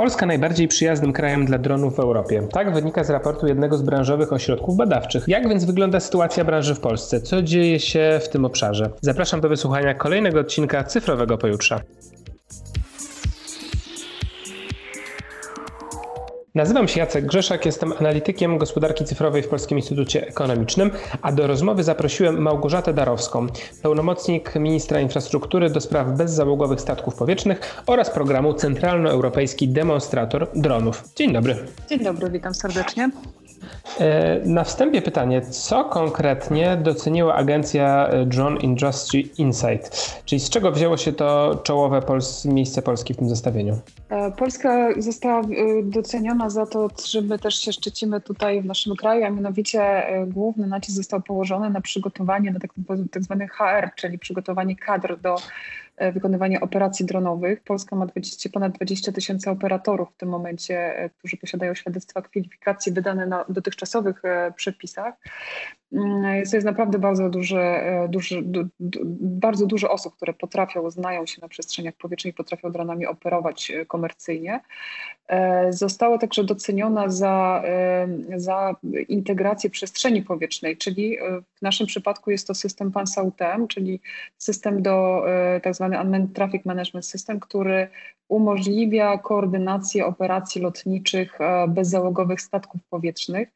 Polska najbardziej przyjaznym krajem dla dronów w Europie. Tak wynika z raportu jednego z branżowych ośrodków badawczych. Jak więc wygląda sytuacja branży w Polsce? Co dzieje się w tym obszarze? Zapraszam do wysłuchania kolejnego odcinka Cyfrowego Pojutrza. Nazywam się Jacek Grzeszak, jestem analitykiem gospodarki cyfrowej w Polskim Instytucie Ekonomicznym, a do rozmowy zaprosiłem Małgorzatę Darowską, pełnomocnik ministra infrastruktury do spraw bezzałogowych statków powietrznych oraz programu Centralnoeuropejski Demonstrator Dronów. Dzień dobry. Dzień dobry, witam serdecznie. E, na wstępie pytanie, co konkretnie doceniła agencja e, Drone Industry Insight? Czyli z czego wzięło się to czołowe Pols miejsce Polski w tym zestawieniu? E, Polska została doceniona za to, że my też się szczycimy tutaj w naszym kraju, a mianowicie główny nacisk został położony na przygotowanie do tak, tak HR, czyli przygotowanie kadr do E, wykonywania operacji dronowych. Polska ma 20, ponad 20 tysięcy operatorów w tym momencie, e, którzy posiadają świadectwa kwalifikacji wydane na dotychczasowych e, przepisach. Mm, to jest naprawdę bardzo duże, duży, du, du, bardzo dużo osób, które potrafią, znają się na przestrzeniach powietrznych, potrafią dronami operować komercyjnie. Została także doceniona za, za integrację przestrzeni powietrznej, czyli w naszym przypadku jest to system PANSA-UTM, czyli system do tak tzw. Unmanned Traffic Management System, który umożliwia koordynację operacji lotniczych e, bezzałogowych statków powietrznych.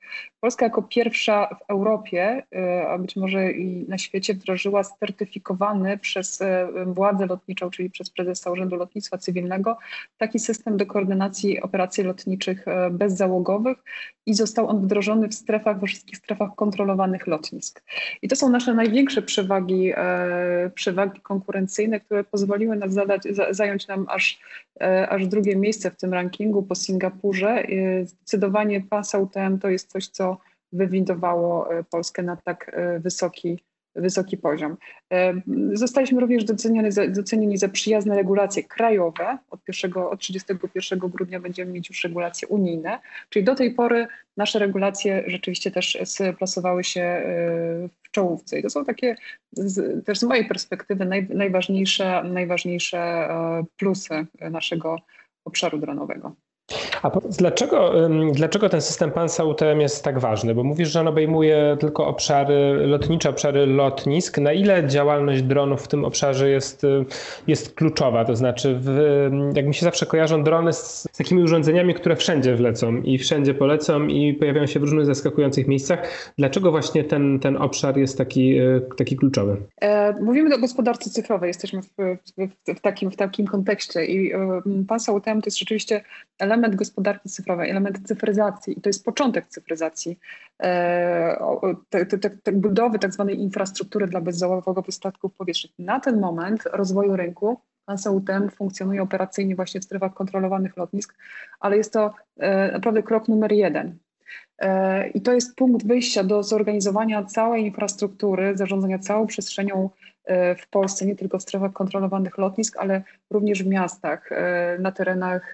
Polska jako pierwsza w Europie, e, a być może i na świecie, wdrożyła certyfikowany przez e, władzę lotniczą, czyli przez prezesa Urzędu Lotnictwa Cywilnego, taki system do koordynacji operacji lotniczych bezzałogowych i został on wdrożony w strefach, we wszystkich strefach kontrolowanych lotnisk. I to są nasze największe przewagi, przewagi konkurencyjne, które pozwoliły nas zadać, zająć nam aż E, aż drugie miejsce w tym rankingu po Singapurze. E, zdecydowanie pasa UTM to jest coś, co wywindowało e, Polskę na tak wysoki, wysoki poziom. Zostaliśmy również docenieni za, docenieni za przyjazne regulacje krajowe. Od, 1, od 31 grudnia będziemy mieć już regulacje unijne, czyli do tej pory nasze regulacje rzeczywiście też plasowały się czołówce. I to są takie, z, też z mojej perspektywy, naj, najważniejsze, najważniejsze e, plusy naszego obszaru dronowego. A dlaczego, dlaczego ten system PANSA UTM jest tak ważny? Bo mówisz, że on obejmuje tylko obszary lotnicze, obszary lotnisk. Na ile działalność dronów w tym obszarze jest, y, jest kluczowa? To znaczy, w, jak mi się zawsze kojarzą drony z, z takimi urządzeniami, które wszędzie wlecą i wszędzie polecą i pojawiają się w różnych zaskakujących miejscach. Dlaczego właśnie ten, ten obszar jest taki, y, taki kluczowy? E, mówimy o gospodarce cyfrowej, jesteśmy w, w, w, takim, w takim kontekście i PANSA UTM to jest rzeczywiście element gospodarki cyfrowej, element cyfryzacji i to jest początek cyfryzacji, e, te, te, te budowy tak zwanej infrastruktury dla bezzałogowych statków powietrznych. Na ten moment rozwoju rynku Hansa UTM funkcjonuje operacyjnie właśnie w strefach kontrolowanych lotnisk, ale jest to e, naprawdę krok numer jeden. E, I to jest punkt wyjścia do zorganizowania całej infrastruktury, zarządzania całą przestrzenią E, w Polsce, nie tylko w strefach kontrolowanych lotnisk, ale również w miastach, na terenach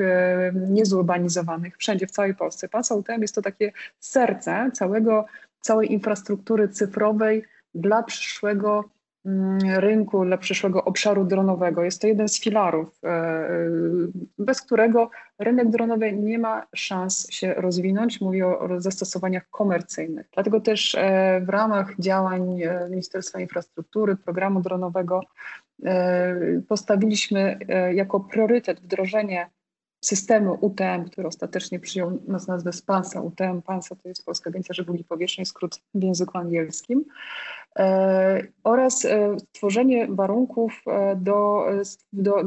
niezurbanizowanych, wszędzie w całej Polsce. Pan UTM jest to takie serce całego, całej infrastruktury cyfrowej dla przyszłego rynku dla przyszłego obszaru dronowego. Jest to jeden z filarów, e, e, bez którego rynek dronowy nie ma szans się rozwinąć. Mówię o zastosowaniach komercyjnych. Dlatego też e, w ramach działań Ministerstwa Infrastruktury, programu dronowego, postawiliśmy jako priorytet wdrożenie systemu UTM, który ostatecznie przyjął nas nazwę SPANSA. UTM, PANSA to jest Polska Agencja Żeglugi Powietrznej, skrót w języku angielskim. E, oraz e, stworzenie warunków e, do, do,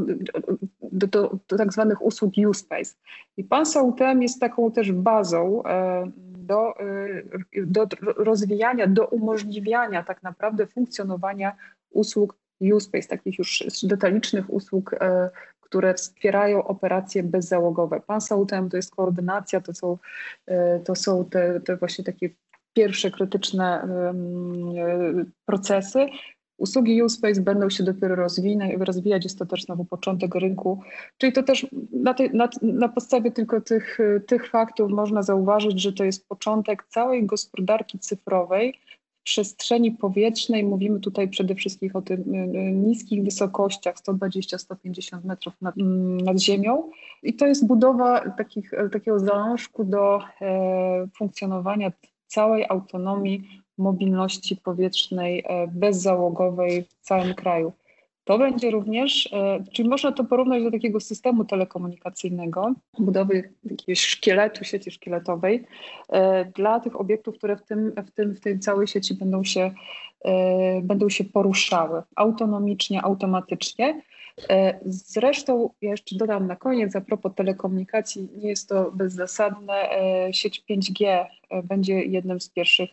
do, do, do tak zwanych usług U-Space. I PANSA UTM jest taką też bazą do, do rozwijania, do umożliwiania tak naprawdę funkcjonowania usług U-Space, takich już detalicznych usług które wspierają operacje bezzałogowe. PANSA UTM to jest koordynacja, to są, to są te, te właśnie takie pierwsze krytyczne procesy. Usługi USpace będą się dopiero rozwijać, jest to też znowu początek rynku, czyli to też na, tej, na, na, podstawie tylko tych, tych faktów można zauważyć, że to jest początek całej gospodarki cyfrowej przestrzeni powietrznej. Mówimy tutaj przede wszystkim o tych niskich wysokościach 120-150 metrów nad, nad, ziemią. I to jest budowa takich, takiego zalążku do e, funkcjonowania całej autonomii mobilności powietrznej e, bezzałogowej w całym kraju. To będzie również, e, czyli można to porównać do takiego systemu telekomunikacyjnego, budowy jakiegoś szkieletu, sieci szkieletowej e, dla tych obiektów, które w, tym, w, tym, w tej całej sieci będą się, będą się poruszały autonomicznie, automatycznie. Zresztą ja jeszcze dodam na koniec, a propos telekomunikacji, nie jest to bezzasadne, sieć 5G będzie jednym z pierwszych,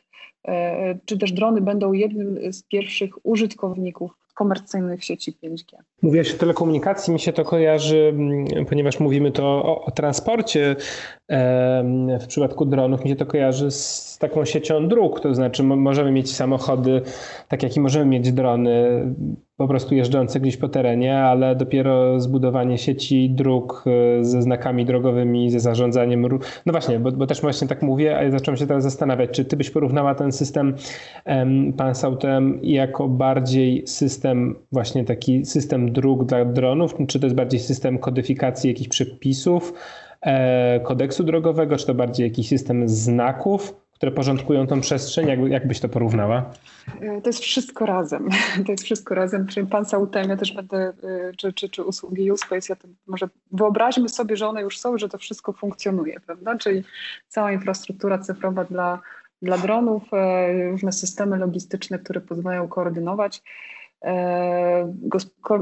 czy też drony będą jednym z pierwszych użytkowników komercyjnych sieci 5G. Mówiłaś o telekomunikacji, mi się to kojarzy, mm, ponieważ mówimy to o, o transporcie w przypadku dronów, mi się to kojarzy z taką siecią dróg, to znaczy możemy mieć samochody, tak jak i możemy mieć drony, po prostu jeżdżące gdzieś po terenie, ale dopiero zbudowanie sieci dróg e, ze znakami drogowymi, ze zarządzaniem. No właśnie, bo, bo też właśnie tak mówię, a ja zacząłem się teraz zastanawiać, czy ty byś porównała ten system um, Pansautem jako bardziej system, właśnie taki system dróg dla dronów, czy to jest bardziej system kodyfikacji jakichś przepisów, e, kodeksu drogowego, czy to bardziej jakiś system znaków? Które porządkują tą przestrzeń? Jak, jak byś to porównała? To jest wszystko razem. To jest wszystko razem. Czyli pan Sautem, ja też będę, y, czy, czy, czy usługi Uspace, ja to może wyobraźmy sobie, że one już są, że to wszystko funkcjonuje, prawda? Czyli cała infrastruktura cyfrowa dla, dla dronów, e, różne systemy logistyczne, które pozwalają koordynować e,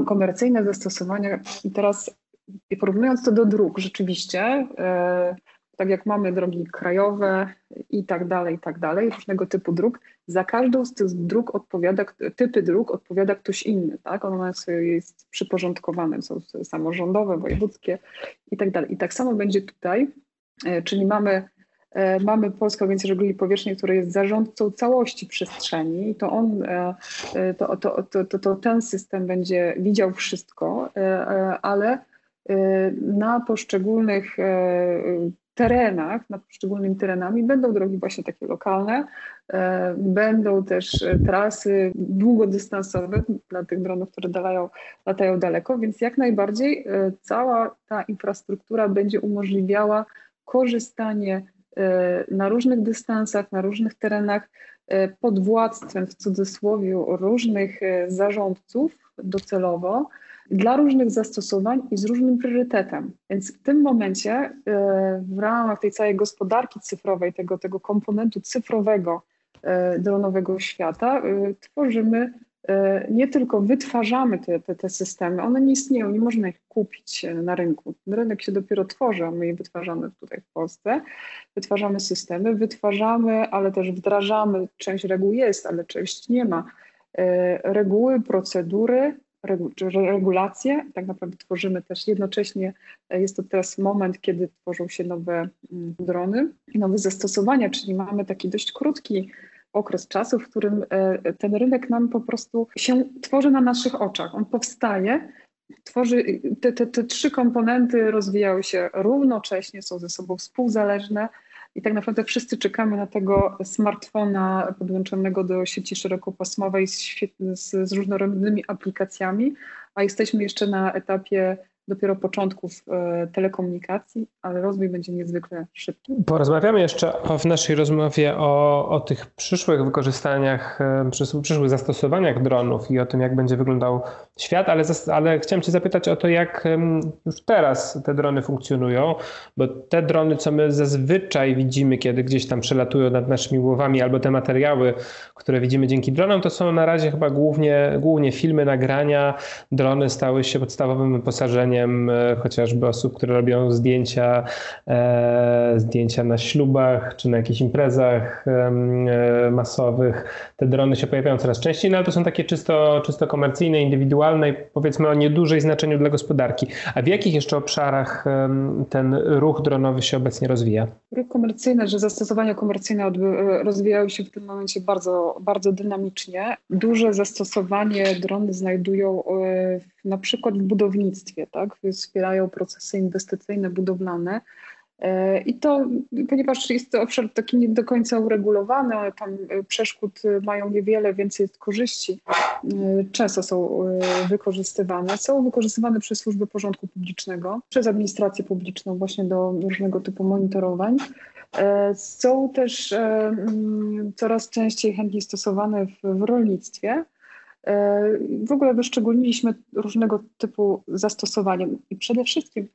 komercyjne zastosowania. I teraz porównując to do dróg, rzeczywiście e, tak jak mamy drogi krajowe i tak dalej, i tak dalej, różnego typu dróg, za każdą z tych dróg odpowiada, typy dróg odpowiada ktoś inny, tak? One jest przyporządkowane, są samorządowe, wojewódzkie i tak dalej. I tak samo będzie tutaj, e, czyli mamy e, Mamy Polską Agencję Żeglugi Powietrznej, która jest zarządcą całości przestrzeni, to on, e, to, to, to, to, to ten system będzie widział wszystko, ale na poszczególnych terenach, nad poszczególnymi terenami będą drogi właśnie takie lokalne, e, będą też e, trasy długodystansowe dla tych dronów, które dalają, latają daleko, więc jak najbardziej e, cała ta infrastruktura będzie umożliwiała korzystanie na różnych dystansach, na różnych terenach pod władztwem w cudzysłowie różnych zarządców docelowo, dla różnych zastosowań i z różnym priorytetem. Więc w tym momencie e, w ramach tej całej gospodarki cyfrowej, tego, tego komponentu cyfrowego e, dronowego świata, e, tworzymy, nie tylko wytwarzamy te, te, te systemy, one nie istnieją, nie można ich kupić na rynku. Rynek się dopiero tworzy, a my je wytwarzamy tutaj w Polsce. Wytwarzamy systemy, wytwarzamy, ale też wdrażamy, część reguł jest, ale część nie ma. Reguły, procedury, regulacje. Tak naprawdę tworzymy też jednocześnie, e, jest to teraz moment, kiedy tworzą się nowe mm, drony, nowe zastosowania, czyli mamy taki dość krótki okres czasu, w którym e, ten rynek nam po prostu się tworzy na naszych oczach. On powstaje, tworzy, te, te, te trzy komponenty rozwijają się równocześnie, są ze sobą współzależne i tak naprawdę wszyscy czekamy na tego smartfona podłączonego do sieci szerokopasmowej z, z, z różnorodnymi aplikacjami, a jesteśmy jeszcze na etapie dopiero początków e, telekomunikacji, ale rozwój będzie niezwykle szybki. Porozmawiamy jeszcze w naszej rozmowie o, o tych przyszłych wykorzystaniach, e, przyszłych zastosowaniach dronów i o tym, jak będzie wyglądał świat, ale, ale chciałem Cię zapytać o to, jak już teraz te drony funkcjonują, bo te drony, co my zazwyczaj widzimy, kiedy gdzieś tam przelatują nad naszymi głowami, albo te materiały, które widzimy dzięki dronom, to są na razie chyba głównie, głównie filmy, nagrania. Drony stały się podstawowym wyposażeniem E, chociażby osób, które robią zdjęcia, e, zdjęcia na ślubach czy na jakichś imprezach e, masowych. Te drony się pojawiają coraz częściej, no ale to są takie czysto, czysto komercyjne, indywidualne powiedzmy o niedużej znaczeniu dla gospodarki. A w jakich jeszcze obszarach ten ruch dronowy się obecnie rozwija? Ruch komercyjny, że zastosowania komercyjne rozwijają się w tym momencie bardzo, bardzo dynamicznie. Duże zastosowanie drony znajdują na przykład w budownictwie, tak? Wspierają procesy inwestycyjne, budowlane. E, I to, ponieważ jest to obszar taki nie do końca uregulowany, ale tam e, przeszkód mają niewiele, więc jest korzyści, często są wykorzystywane. Są wykorzystywane przez służby porządku publicznego, przez administrację publiczną właśnie do różnego typu monitorowań. Są też mm, coraz częściej chętnie stosowane w rolnictwie. W ogóle wyszczególniliśmy różnego typu zastosowania i przede wszystkim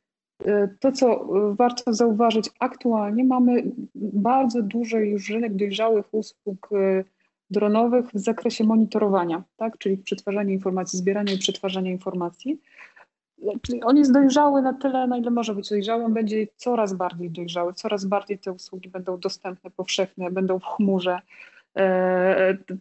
e, to, co warto zauważyć, aktualnie mamy bardzo duży już rynek dojrzałych usług e, dronowych w zakresie monitorowania, tak? czyli przetwarzania informacji, zbierania i przetwarzania informacji. Czyli on jest dojrzały na tyle, na ile może być dojrzały, on będzie coraz bardziej dojrzały, coraz bardziej te usługi będą dostępne, powszechne, będą w chmurze, E,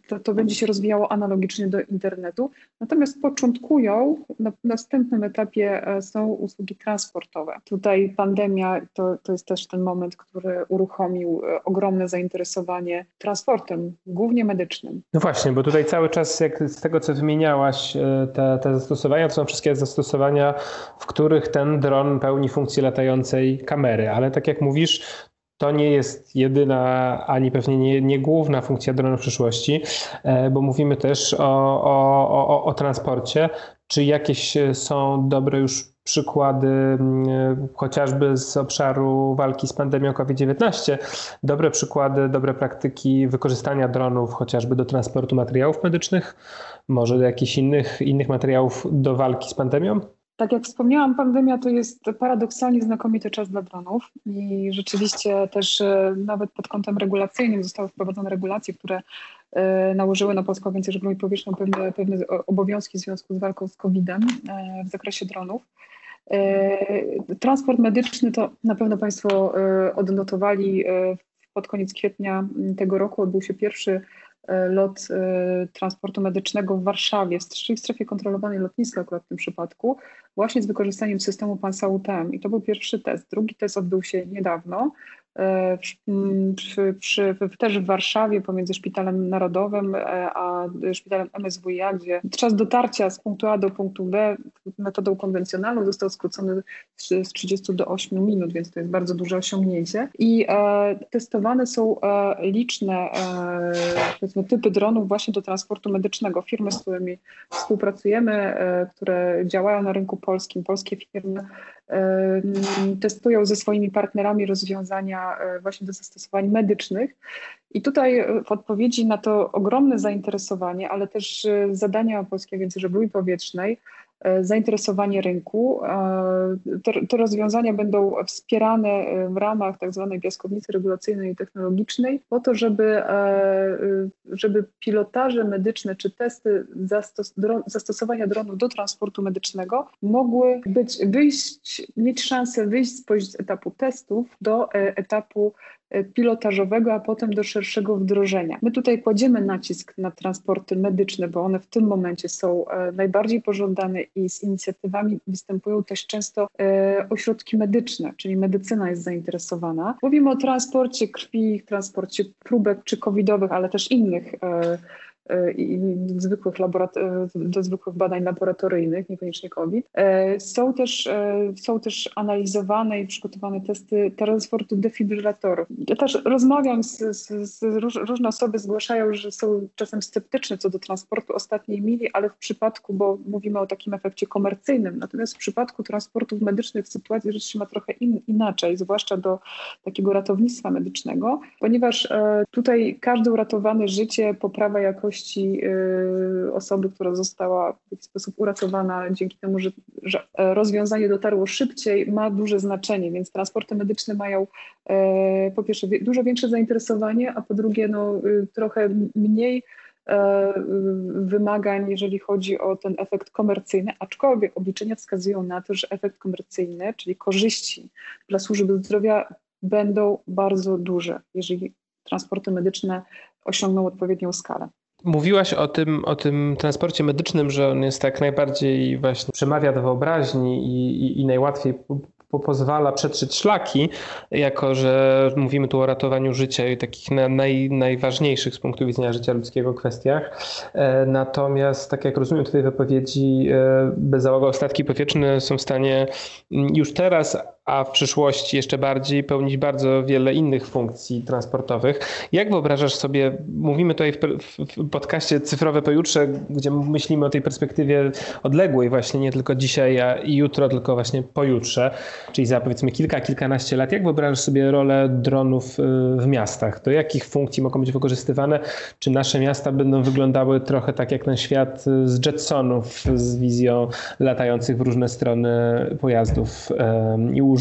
to, to, będzie się rozwijało analogicznie do internetu. Natomiast początkują, na następnym etapie e, są usługi transportowe. Tutaj pandemia to, to jest też ten moment, który uruchomił e, ogromne zainteresowanie transportem, głównie medycznym. No właśnie, bo tutaj cały czas, jak z tego co wymieniałaś, te, te zastosowania to są wszystkie zastosowania, w których ten dron pełni funkcję latającej kamery, ale tak jak mówisz, to nie jest jedyna, ani pewnie nie, nie główna funkcja dronu w przyszłości, e, bo mówimy też o, o, o, o transporcie. Czy jakieś są dobre już przykłady, mm, chociażby z obszaru walki z pandemią COVID-19, dobre przykłady, dobre praktyki wykorzystania dronów chociażby do transportu materiałów medycznych, może do jakichś innych, innych materiałów do walki z pandemią? Tak jak wspomniałam, pandemia to jest paradoksalnie znakomity czas dla dronów i rzeczywiście też e, nawet pod kątem regulacyjnym zostały wprowadzone regulacje, które e, nałożyły na Polską Agencję Żeglugi Powietrznej pewne, pewne obowiązki w związku z walką z COVID-em e, w zakresie dronów. Transport medyczny to na pewno Państwo odnotowali pod koniec kwietnia tego roku odbył się pierwszy lot e, transportu medycznego w Warszawie, w strefie kontrolowanej lotniska akurat w tym przypadku, właśnie z wykorzystaniem systemu PanSA-UTM. I to był pierwszy test. Drugi test odbył się niedawno E, przy, przy, też w Warszawie pomiędzy Szpitalem Narodowym e, a Szpitalem MSWiA, gdzie czas dotarcia z punktu A do punktu B metodą konwencjonalną został skrócony z 30 do 8 minut, więc to jest bardzo duże osiągnięcie. I e, testowane są e, liczne e, typy dronów właśnie do transportu medycznego. Firmy, z którymi współpracujemy, e, które działają na rynku polskim, polskie firmy, testują ze swoimi partnerami rozwiązania e, właśnie do zastosowań medycznych. I tutaj e, w odpowiedzi na to ogromne zainteresowanie, ale też e, zadania Polskiej Agencji Żeglugi Powietrznej, zainteresowanie rynku. E, te, te, rozwiązania będą wspierane e, w ramach tak zwanej piaskownicy regulacyjnej i technologicznej po to, żeby, żeby pilotaże medyczne czy testy zastos, zastosowania dronów do transportu medycznego mogły być, wyjść, mieć szansę wyjść z etapu testów do etapu E, pilotażowego, a potem do szerszego wdrożenia. My tutaj kładziemy nacisk na transporty medyczne, bo one w tym momencie są e, najbardziej pożądane i z inicjatywami występują też często e, ośrodki medyczne, czyli medycyna jest zainteresowana. Mówimy o transporcie krwi, transporcie próbek czy covidowych, ale też innych E, i zwykłych e, do zwykłych badań laboratoryjnych, niekoniecznie COVID. E, są też, są też analizowane i przygotowane testy transportu defibrylatorów. Ja też rozmawiam z, z, z różne osoby zgłaszają, że są czasem sceptyczne co do transportu ostatniej mili, ale w przypadku, bo mówimy o takim efekcie komercyjnym, natomiast w przypadku transportów medycznych sytuacja rzecz się ma trochę in, inaczej, zwłaszcza do takiego ratownictwa medycznego, ponieważ tutaj każde uratowane życie, poprawa jakości jakości y, osoby, która została w jakiś sposób uratowana dzięki temu, że, że e, rozwiązanie dotarło szybciej, ma duże znaczenie, więc transporty medyczne mają e, po pierwsze dużo większe zainteresowanie, a po drugie no, y, trochę mniej e, wymagań, jeżeli chodzi o ten efekt komercyjny, aczkolwiek obliczenia wskazują na to, że efekt komercyjny, czyli korzyści dla służby zdrowia będą bardzo duże, jeżeli transporty medyczne osiągną odpowiednią skalę. Mówiłaś o tym, o tym transporcie medycznym, że on jest tak najbardziej właśnie przemawia do wyobraźni i, i, i najłatwiej po, pozwala przetrzeć szlaki, jako że mówimy tu o ratowaniu życia i takich na, naj, najważniejszych z punktu widzenia życia ludzkiego kwestiach. E, natomiast, tak jak rozumiem tutaj wypowiedzi, e, bezzałogowe statki powietrzne są w stanie już teraz a w przyszłości jeszcze bardziej pełnić bardzo wiele innych funkcji transportowych. Jak wyobrażasz sobie, mówimy tutaj w, w podcaście Cyfrowe Pojutrze, gdzie myślimy o tej perspektywie odległej właśnie, nie tylko dzisiaj i jutro, tylko właśnie pojutrze, czyli za powiedzmy kilka, kilkanaście lat. Jak wyobrażasz sobie rolę dronów y, w miastach? Do jakich funkcji mogą być wykorzystywane? Czy nasze miasta będą wyglądały trochę tak jak ten świat z Jetsonów, z wizją latających w różne strony pojazdów i urządzeń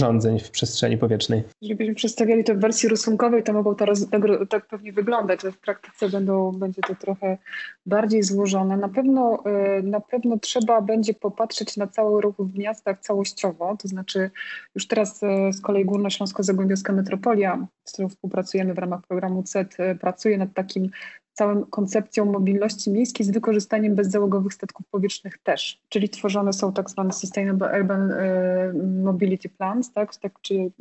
w przestrzeni powietrznej? Gdybyśmy przedstawiali to w wersji rysunkowej, to mogą teraz tak, tak pewnie wyglądać, że w praktyce będą, będzie to trochę bardziej złożone. Na pewno, y, na pewno trzeba będzie popatrzeć na cały ruch w miastach całościowo, to znaczy już teraz y, z kolei Górnośląsko-Zagłębiowska Metropolia, z którą współpracujemy w ramach programu CET, pracuje nad takim całą koncepcją mobilności miejskiej z wykorzystaniem bezzałogowych statków powietrznych też, czyli tworzone są tak zwane Sustainable Urban e, Mobility Plans, tak, tak czyli e,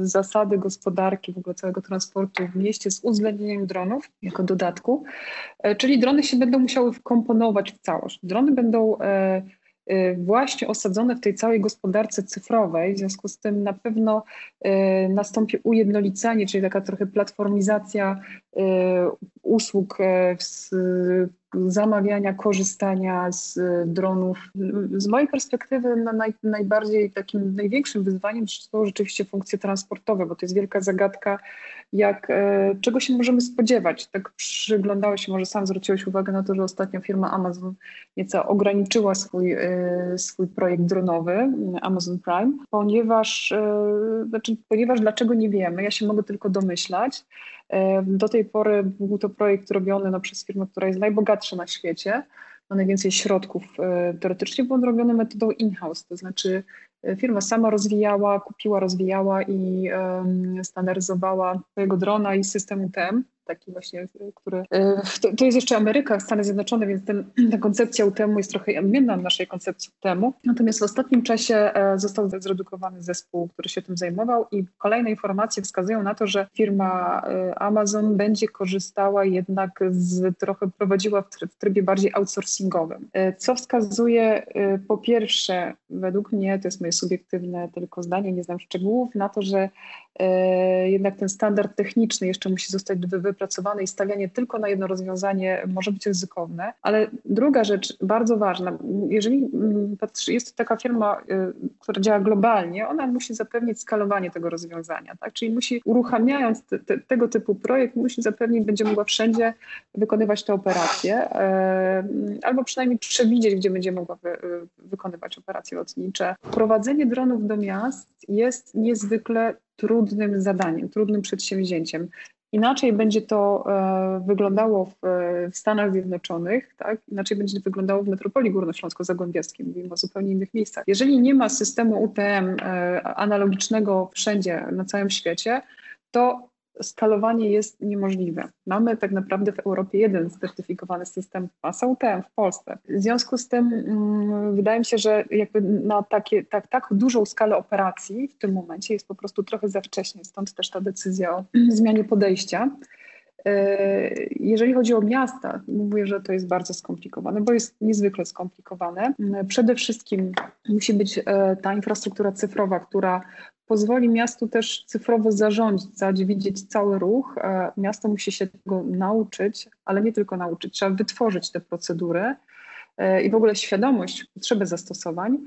zasady gospodarki w ogóle całego transportu w mieście z uwzględnieniem dronów jako dodatku, e, czyli drony się będą musiały wkomponować w całość. Drony będą właśnie osadzone w tej całej gospodarce cyfrowej. W związku z tym na pewno y, nastąpi ujednolicanie, czyli taka trochę platformizacja y, usług zamawiania, korzystania z dronów. Z mojej perspektywy na naj, najbardziej takim największym wyzwaniem są rzeczywiście funkcje transportowe, bo to jest wielka zagadka, jak, e, czego się możemy spodziewać. Tak przyglądałeś się, może sam zwróciłeś uwagę na to, że ostatnio firma Amazon nieco ograniczyła swój, e, swój projekt dronowy, Amazon Prime, ponieważ, e, znaczy, ponieważ dlaczego nie wiemy, ja się mogę tylko domyślać. Do tej pory był to projekt robiony no, przez firmę, która jest najbogatsza na świecie, ma najwięcej środków. Teoretycznie był on robiony metodą in-house, to znaczy firma sama rozwijała, kupiła, rozwijała i standaryzowała swojego drona i system UTM taki właśnie, który... E, to, to jest jeszcze Ameryka, Stany Zjednoczone, więc ten, ta koncepcja UTM jest trochę odmienna od naszej koncepcji UTM. Natomiast w ostatnim czasie e, został zredukowany zespół, który się tym zajmował i kolejne informacje wskazują na to, że firma e, Amazon będzie korzystała jednak z, trochę prowadziła w trybie bardziej outsourcingowym, co wskazuje po pierwsze, według mnie, to jest moje subiektywne tylko zdanie, nie znam szczegółów, na to, że jednak ten standard techniczny jeszcze musi zostać wypracowany wypracowane i stawianie tylko na jedno rozwiązanie może być ryzykowne. Ale druga rzecz, bardzo ważna, jeżeli mm, jest to taka firma, y, która działa globalnie, ona musi zapewnić skalowanie tego rozwiązania, tak? czyli musi uruchamiając te, te, tego typu projekt, musi zapewnić, będzie mogła wszędzie wykonywać te operacje, e, albo przynajmniej przewidzieć, gdzie będzie mogła wy, y, wykonywać operacje lotnicze. Prowadzenie dronów do miast jest niezwykle trudnym zadaniem, trudnym przedsięwzięciem. Inaczej będzie to e, wyglądało w, w, Stanach Zjednoczonych, tak? inaczej będzie to wyglądało w metropolii górnośląsko-zagłębiowskiej, mówimy o zupełnie innych miejscach. Jeżeli nie ma systemu UTM e, analogicznego wszędzie na całym świecie, to skalowanie jest niemożliwe. Mamy tak naprawdę w Europie jeden certyfikowany system pasa UTM w Polsce. W związku z tym um, wydaje mi się, że jakby na takie, tak, tak dużą skalę operacji w tym momencie jest po prostu trochę za wcześnie, stąd też ta decyzja o zmianie podejścia. E, jeżeli chodzi o miasta, mówię, że to jest bardzo skomplikowane, bo jest niezwykle skomplikowane. Przede wszystkim musi być e, ta infrastruktura cyfrowa, która pozwoli miastu też cyfrowo zarządzać, widzieć cały ruch. E, miasto musi się tego nauczyć, ale nie tylko nauczyć, trzeba wytworzyć te procedury e, i w ogóle świadomość potrzeby zastosowań.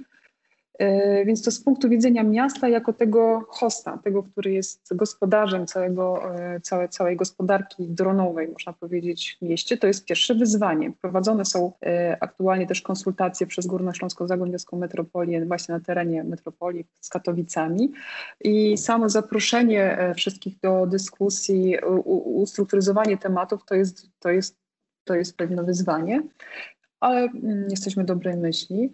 E, więc to z punktu widzenia miasta jako tego hosta, tego, który jest gospodarzem całego, e, całej, całej gospodarki dronowej, można powiedzieć, w mieście, to jest pierwsze wyzwanie. Prowadzone są e, aktualnie też konsultacje przez Górnośląską-Zagłębiowską Metropolię właśnie na terenie metropolii z Katowicami. I samo zaproszenie wszystkich do dyskusji, ustrukturyzowanie tematów to jest, to jest, to jest pewne wyzwanie, ale mm, jesteśmy dobrej myśli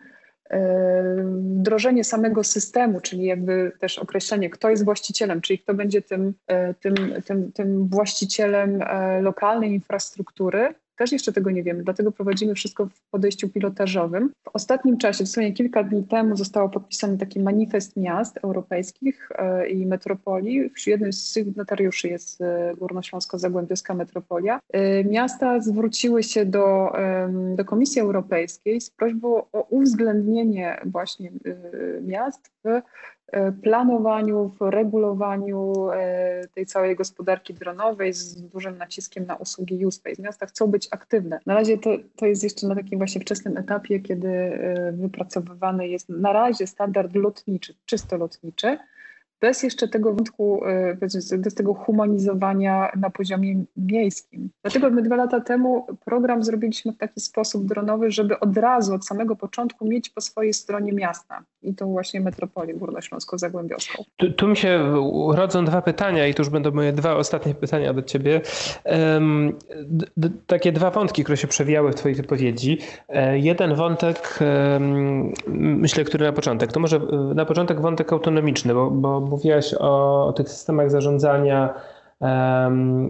wdrożenie samego systemu, czyli jakby też określenie, kto jest właścicielem, czyli kto będzie tym, e, tym, tym, tym właścicielem e, lokalnej infrastruktury, też jeszcze tego nie wiemy, dlatego prowadzimy wszystko w podejściu pilotażowym. W ostatnim czasie, w sumie kilka dni temu, został podpisany taki manifest miast europejskich e, i metropolii. Jednym z sygnatariuszy jest e, Górnośląsko-Zagłębiowska Metropolia. E, miasta zwróciły się do, do Komisji Europejskiej z prośbą o uwzględnienie właśnie miast w planowaniu, w regulowaniu e, tej całej gospodarki dronowej z dużym naciskiem na usługi USpace. Miasta chcą być aktywne. Na razie to, to jest jeszcze na takim właśnie wczesnym etapie, kiedy wypracowywany jest na razie standard lotniczy, czysto lotniczy, bez jeszcze tego wątku, e, bez tego humanizowania na poziomie miejskim. Dlatego my dwa lata temu program zrobiliśmy w taki sposób dronowy, żeby od razu, od samego początku mieć po swojej stronie miasta i to właśnie metropolię górnośląsko-zagłębiowską. Tu, tu, mi się rodzą dwa pytania i to już będą moje dwa ostatnie pytania do ciebie. Um, d, takie dwa wątki, które się przewijały w twojej wypowiedzi. E, jeden wątek, myślę, który na początek, to może e, na początek wątek autonomiczny, bo, bo mówiłaś o, o tych systemach zarządzania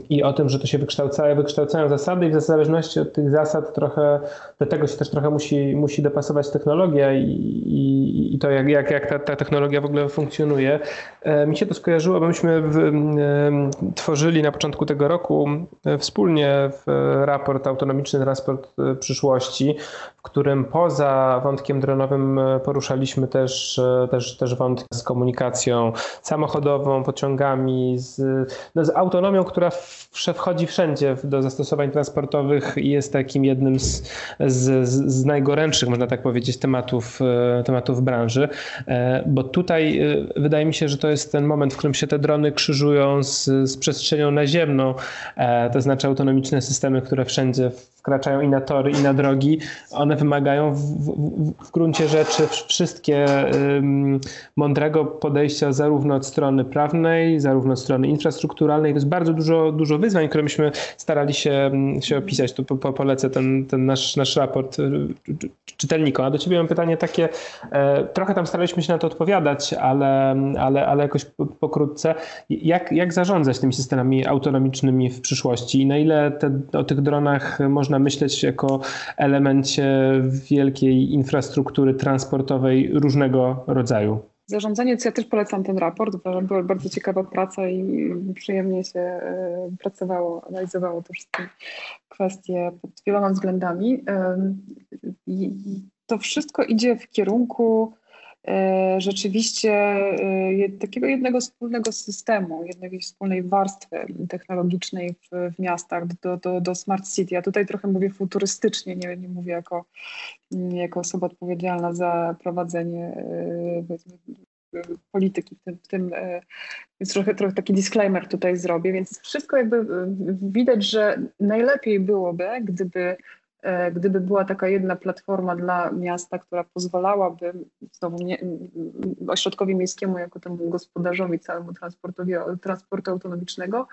i o tym, że to się wykształcają, wykształcają zasady i w zależności od tych zasad trochę, do tego się też trochę musi, musi dopasować technologia i, i, i to jak, jak, jak ta, ta, technologia w ogóle funkcjonuje. E, mi się to skojarzyło, bo myśmy w, tworzyli na początku tego roku e, wspólnie raport Autonomiczny Transport e, Przyszłości, w którym poza wątkiem dronowym poruszaliśmy też, też, też wątki z komunikacją samochodową, pociągami, z, no z autonomią, która wchodzi wszędzie do zastosowań transportowych i jest takim jednym z, z, z najgorętszych, można tak powiedzieć, tematów, e, tematów branży. E, bo tutaj e, wydaje mi się, że to jest ten moment, w którym się te drony krzyżują z, z przestrzenią naziemną, to znaczy autonomiczne systemy, które wszędzie wkraczają i na tory, i na drogi. One wymagają w, w, w gruncie rzeczy wszystkie mądrego podejścia zarówno od strony prawnej, zarówno od strony infrastrukturalnej. To jest bardzo dużo, dużo wyzwań, które myśmy starali się, się opisać. Tu po, polecę ten, ten nasz, nasz raport y, czytelnikom. A do ciebie mam pytanie takie, e, trochę tam staraliśmy się na to odpowiadać, ale, ale, ale jakoś pokrótce. Jak, jak zarządzać tymi systemami autonomicznymi w przyszłości i na ile te, o tych dronach można myśleć jako elemencie wielkiej infrastruktury transportowej różnego rodzaju. Zarządzanie, ja też polecam ten raport, uważam, była bardzo ciekawa praca i przyjemnie się e, pracowało, analizowało te wszystkie kwestie pod wieloma względami. I to wszystko idzie w kierunku E, rzeczywiście e, takiego jednego wspólnego systemu, jednej wspólnej warstwy technologicznej w, w miastach do, do, do, Smart City. Ja tutaj trochę mówię futurystycznie, nie, nie mówię jako, jako osoba odpowiedzialna za prowadzenie e, polityki w tym, w tym więc trochę, trochę taki disclaimer tutaj zrobię, więc wszystko jakby widać, że najlepiej byłoby, gdyby E, gdyby była taka jedna platforma dla miasta, która pozwalałaby znowu nie, ośrodkowi miejskiemu, jako temu gospodarzowi całemu transportowi, transportu autonomicznego,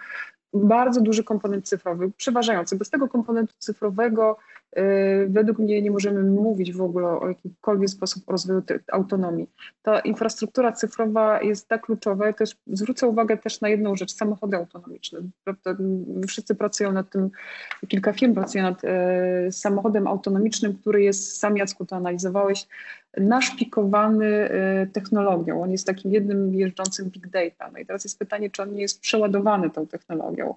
bardzo duży komponent cyfrowy, przeważający. Bez tego komponentu cyfrowego yy, według mnie nie możemy mówić w ogóle o jakimkolwiek sposób rozwoju autonomii. Ta infrastruktura cyfrowa jest tak kluczowa. Ja też zwrócę uwagę też na jedną rzecz, samochody autonomiczne. Wszyscy pracują nad tym, kilka firm pracuje nad yy, samochodem autonomicznym, który jest, sam Jacku to analizowałeś, naszpikowany y, technologią. On jest takim jednym jeżdżącym big data. No i teraz jest pytanie, czy on nie jest przeładowany tą technologią.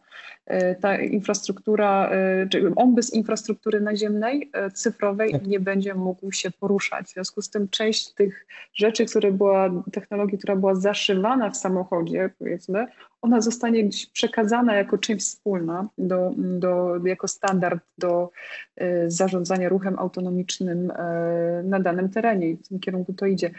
Y, ta infrastruktura, y, czy on bez infrastruktury naziemnej, cyfrowej tak. nie będzie mógł się poruszać. W związku z tym część tych rzeczy, które była, technologii, która była zaszywana w samochodzie, powiedzmy, ona zostanie gdzieś przekazana jako część wspólna, do, do, jako standard do y, zarządzania ruchem autonomicznym y, na danym terenie i w tym kierunku to idzie.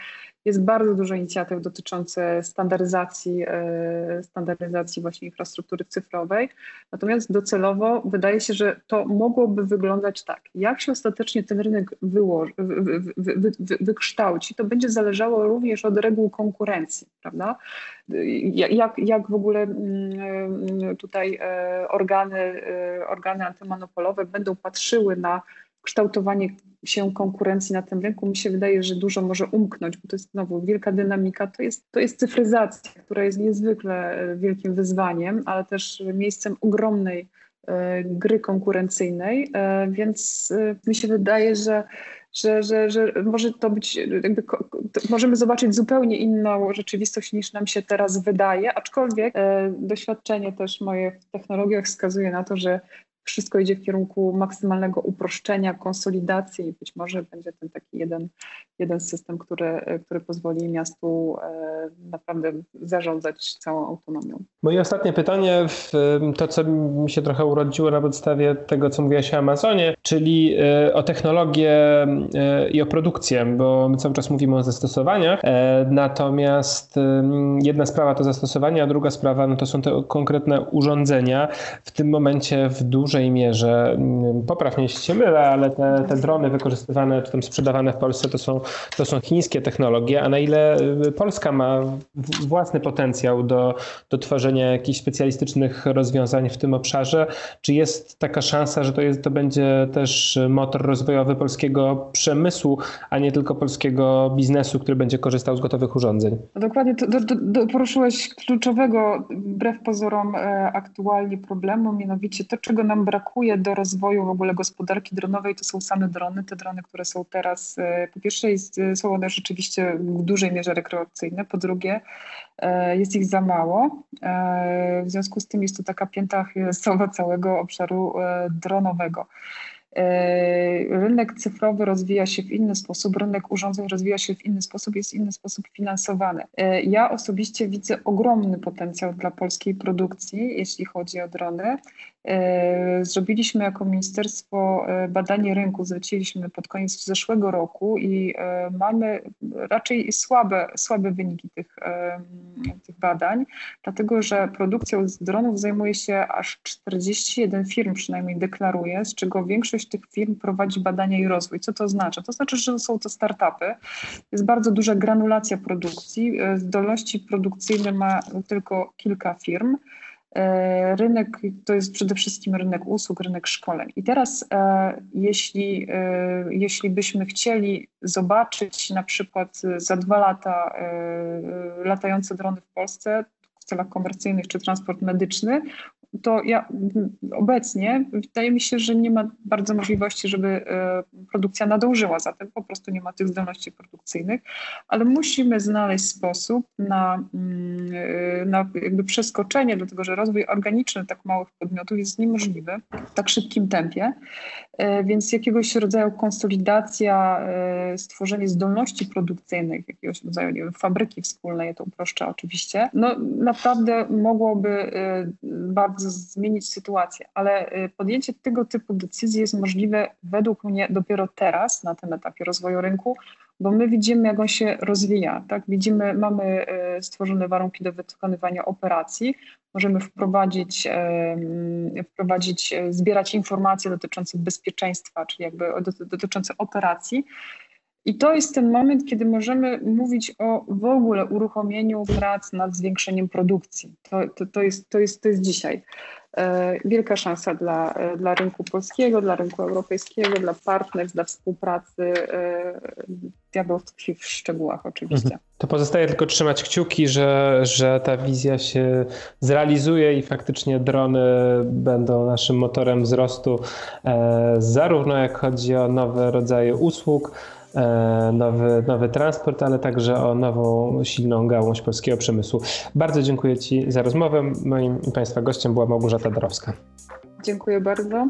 Jest bardzo dużo inicjatyw dotyczących standaryzacji, e, standaryzacji właśnie infrastruktury cyfrowej. Natomiast docelowo wydaje się, że to mogłoby wyglądać tak. Jak się ostatecznie ten rynek wyłoży, wy, wy, wy, wykształci, to będzie zależało również od reguł konkurencji, prawda? Jak, jak w ogóle mm, tutaj e, organy, e, organy antymonopolowe będą patrzyły na kształtowanie się konkurencji na tym rynku, mi się wydaje, że dużo może umknąć, bo to jest znowu wielka dynamika, to jest, to jest cyfryzacja, która jest niezwykle e, wielkim wyzwaniem, ale też miejscem ogromnej e, gry konkurencyjnej, e, więc mi się wydaje, że że, że, że może to być, jakby, możemy zobaczyć zupełnie inną rzeczywistość niż nam się teraz wydaje, aczkolwiek doświadczenie też moje w technologiach wskazuje na to, że wszystko idzie w kierunku maksymalnego uproszczenia, konsolidacji i być może będzie ten taki jeden, jeden system, który, który pozwoli miastu e, naprawdę zarządzać całą autonomią. Moje ostatnie pytanie, to co mi się trochę urodziło na podstawie tego, co mówiłaś o Amazonie, czyli e, o technologię e, i o produkcję, bo my cały czas mówimy o zastosowaniach, natomiast jedna sprawa to zastosowanie, a druga sprawa no to są te konkretne urządzenia. W tym momencie w dużej mierze, poprawnie jeśli się mylę, ale te, te drony wykorzystywane czy tam sprzedawane w Polsce to są, to są chińskie technologie, a na ile Polska ma własny potencjał do, do tworzenia jakichś specjalistycznych rozwiązań w tym obszarze, czy jest taka szansa, że to, jest, to będzie też motor rozwojowy polskiego przemysłu, a nie tylko polskiego biznesu, który będzie korzystał z gotowych urządzeń? No dokładnie, to, do, do, poruszyłeś kluczowego, wbrew pozorom e, aktualnie problemu, mianowicie to, czego nam brakuje do rozwoju w ogóle gospodarki dronowej, to są same drony. Te drony, które są teraz, e, po pierwsze jest, są one rzeczywiście w dużej mierze rekreacyjne, po drugie e, jest ich za mało. W związku z tym jest to taka pięta chysowa całego obszaru dronowego. E, rynek cyfrowy rozwija się w inny sposób, rynek urządzeń rozwija się w inny sposób, jest w inny sposób finansowany. E, ja osobiście widzę ogromny potencjał dla polskiej produkcji, jeśli chodzi o drony. E, zrobiliśmy jako ministerstwo badanie rynku, zleciliśmy pod koniec zeszłego roku i mamy raczej słabe, słabe wyniki tych, tych badań, dlatego że produkcją dronów zajmuje się aż 41 firm, przynajmniej deklaruje, z czego większość tych firm prowadzi badania i rozwój. Co to oznacza? To znaczy, że są to startupy. Jest bardzo duża granulacja produkcji. E, zdolności produkcyjne ma tylko kilka firm. E, rynek to jest przede wszystkim rynek usług, rynek szkoleń. I teraz, e, jeśli, jeśli byśmy chcieli zobaczyć na przykład za dwa lata latające drony w Polsce, w celach komercyjnych czy transport medyczny, to ja obecnie wydaje mi się, że nie ma bardzo możliwości, żeby e, produkcja nadążyła za tym, po prostu nie ma tych zdolności produkcyjnych, ale musimy znaleźć sposób na, mm, e, na jakby przeskoczenie, dlatego że rozwój organiczny tak małych podmiotów jest niemożliwy w tak szybkim tempie, więc jakiegoś rodzaju konsolidacja, stworzenie zdolności produkcyjnych, jakiegoś rodzaju nie wiem, fabryki wspólnej, to uproszczę oczywiście, no naprawdę mogłoby bardzo zmienić sytuację, ale podjęcie tego typu decyzji jest możliwe według mnie dopiero teraz, na tym etapie rozwoju rynku, bo my widzimy, jak on się rozwija. Tak? Widzimy, mamy y, stworzone warunki do wykonywania operacji, możemy wprowadzić, wprowadzić y, zbierać informacje dotyczące bezpieczeństwa, czyli jakby dotyczące operacji. I to jest ten moment, kiedy możemy mówić o w ogóle uruchomieniu prac nad zwiększeniem produkcji. To, to, to, jest, to, jest, to jest dzisiaj. E, wielka szansa dla, e, dla rynku polskiego, dla rynku europejskiego, dla partnerstw, dla współpracy. E, diabeł tkwi w szczegółach oczywiście. Mhm. To pozostaje tylko trzymać kciuki, że, że ta wizja się zrealizuje i faktycznie drony będą naszym motorem wzrostu, zarówno jak chodzi o nowe rodzaje usług, nowy, nowy transport, ale także o nową, silną gałąź polskiego przemysłu. Bardzo dziękuję Ci za rozmowę. Moim i Państwa gościem była Małgorzata Dorowska. Dziękuję bardzo.